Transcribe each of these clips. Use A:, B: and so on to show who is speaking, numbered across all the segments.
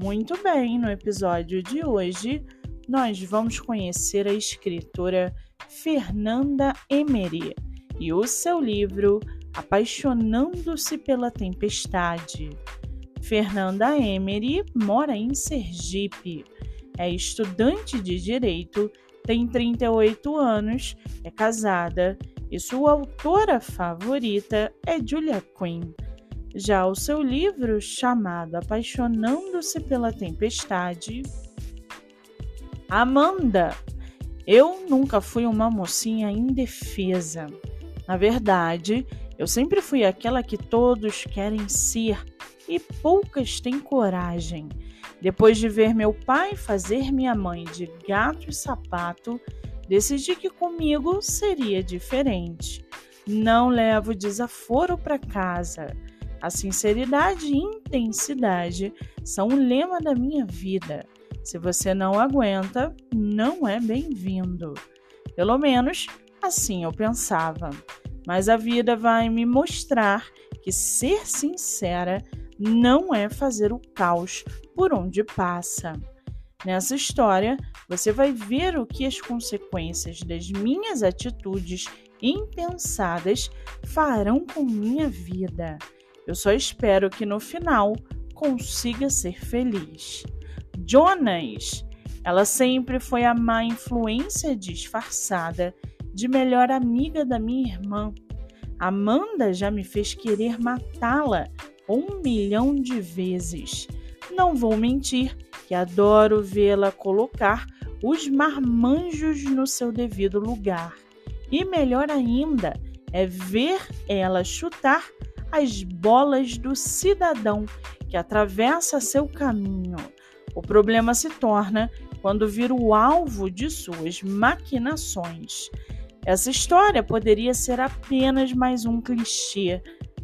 A: Muito bem, no episódio de hoje nós vamos conhecer a escritora Fernanda Emery e o seu livro Apaixonando-se pela Tempestade. Fernanda Emery mora em Sergipe, é estudante de direito, tem 38 anos, é casada e sua autora favorita é Julia Quinn. Já o seu livro, chamado Apaixonando-se pela Tempestade, Amanda. Eu nunca fui uma mocinha indefesa. Na verdade, eu sempre fui aquela que todos querem ser e poucas têm coragem. Depois de ver meu pai fazer minha mãe de gato e sapato, decidi que comigo seria diferente. Não levo desaforo para casa. A sinceridade e intensidade são o lema da minha vida. Se você não aguenta, não é bem-vindo. Pelo menos assim eu pensava. Mas a vida vai me mostrar que ser sincera não é fazer o caos por onde passa. Nessa história, você vai ver o que as consequências das minhas atitudes impensadas farão com minha vida. Eu só espero que no final consiga ser feliz. Jonas, ela sempre foi a má influência disfarçada de melhor amiga da minha irmã. Amanda já me fez querer matá-la um milhão de vezes. Não vou mentir que adoro vê-la colocar os marmanjos no seu devido lugar. E melhor ainda é ver ela chutar as bolas do cidadão que atravessa seu caminho. O problema se torna quando vira o alvo de suas maquinações. Essa história poderia ser apenas mais um clichê,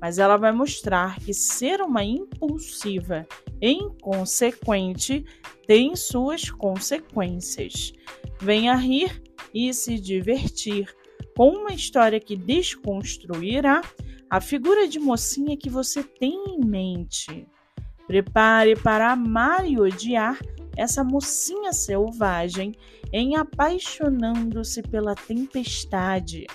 A: mas ela vai mostrar que ser uma impulsiva e inconsequente tem suas consequências. Venha rir e se divertir com uma história que desconstruirá a figura de mocinha que você tem em mente. Prepare para amar e odiar essa mocinha selvagem em apaixonando-se pela tempestade.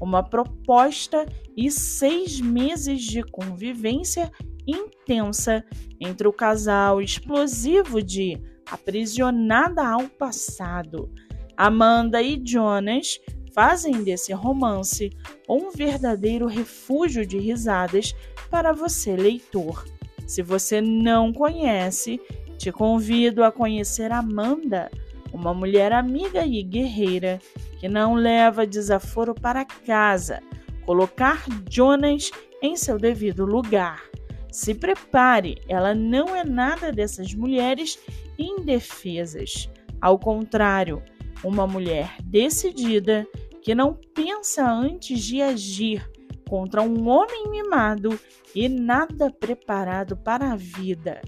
A: Uma proposta e seis meses de convivência intensa entre o casal explosivo de aprisionada ao passado. Amanda e Jonas fazem desse romance um verdadeiro refúgio de risadas para você, leitor. Se você não conhece, te convido a conhecer Amanda, uma mulher amiga e guerreira que não leva desaforo para casa, colocar Jonas em seu devido lugar. Se prepare, ela não é nada dessas mulheres indefesas. Ao contrário, uma mulher decidida que não pensa antes de agir contra um homem mimado e nada preparado para a vida.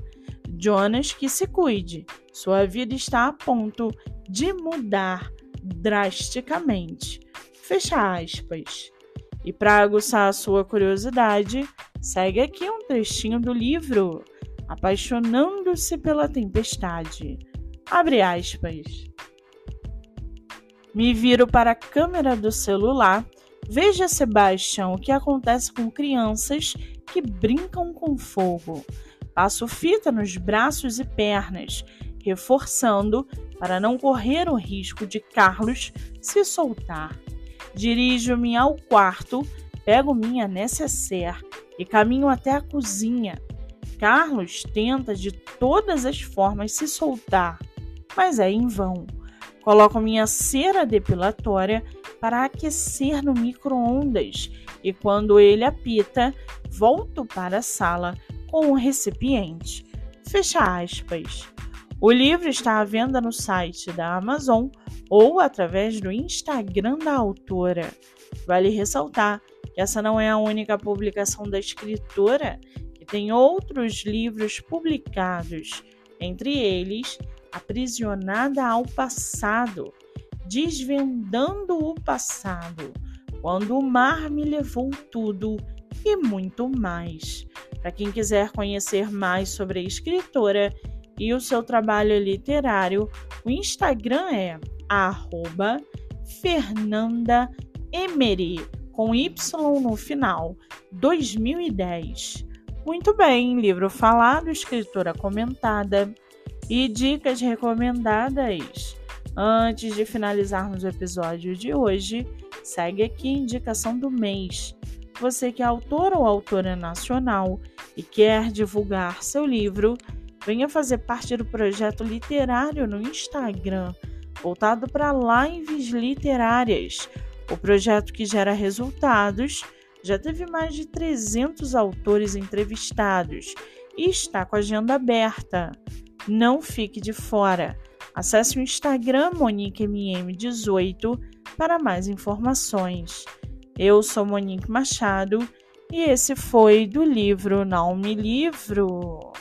A: Jonas, que se cuide, sua vida está a ponto de mudar drasticamente. Fecha aspas. E para aguçar a sua curiosidade, segue aqui um trechinho do livro Apaixonando-se pela Tempestade. Abre aspas. Me viro para a câmera do celular. Veja, Sebastião, o que acontece com crianças que brincam com fogo. Passo fita nos braços e pernas, reforçando para não correr o risco de Carlos se soltar. Dirijo-me ao quarto, pego minha necessaire e caminho até a cozinha. Carlos tenta de todas as formas se soltar, mas é em vão. Coloco minha cera depilatória para aquecer no micro-ondas e quando ele apita, volto para a sala com o recipiente. Fecha aspas. O livro está à venda no site da Amazon ou através do Instagram da autora. Vale ressaltar que essa não é a única publicação da escritora, que tem outros livros publicados, entre eles Aprisionada ao Passado, Desvendando o Passado, Quando o Mar Me Levou Tudo e muito mais. Para quem quiser conhecer mais sobre a escritora e o seu trabalho literário, o Instagram é @fernanda_emery com Y no final, 2010. Muito bem, livro falado, escritora comentada e dicas recomendadas. Antes de finalizarmos o episódio de hoje, segue aqui a indicação do mês. Você que é autor ou autora nacional e quer divulgar seu livro, venha fazer parte do projeto literário no Instagram, voltado para lives literárias o projeto que gera resultados já teve mais de 300 autores entrevistados e está com a agenda aberta. Não fique de fora. Acesse o Instagram MoniqueMM18 para mais informações. Eu sou Monique Machado e esse foi do livro Não Me Livro.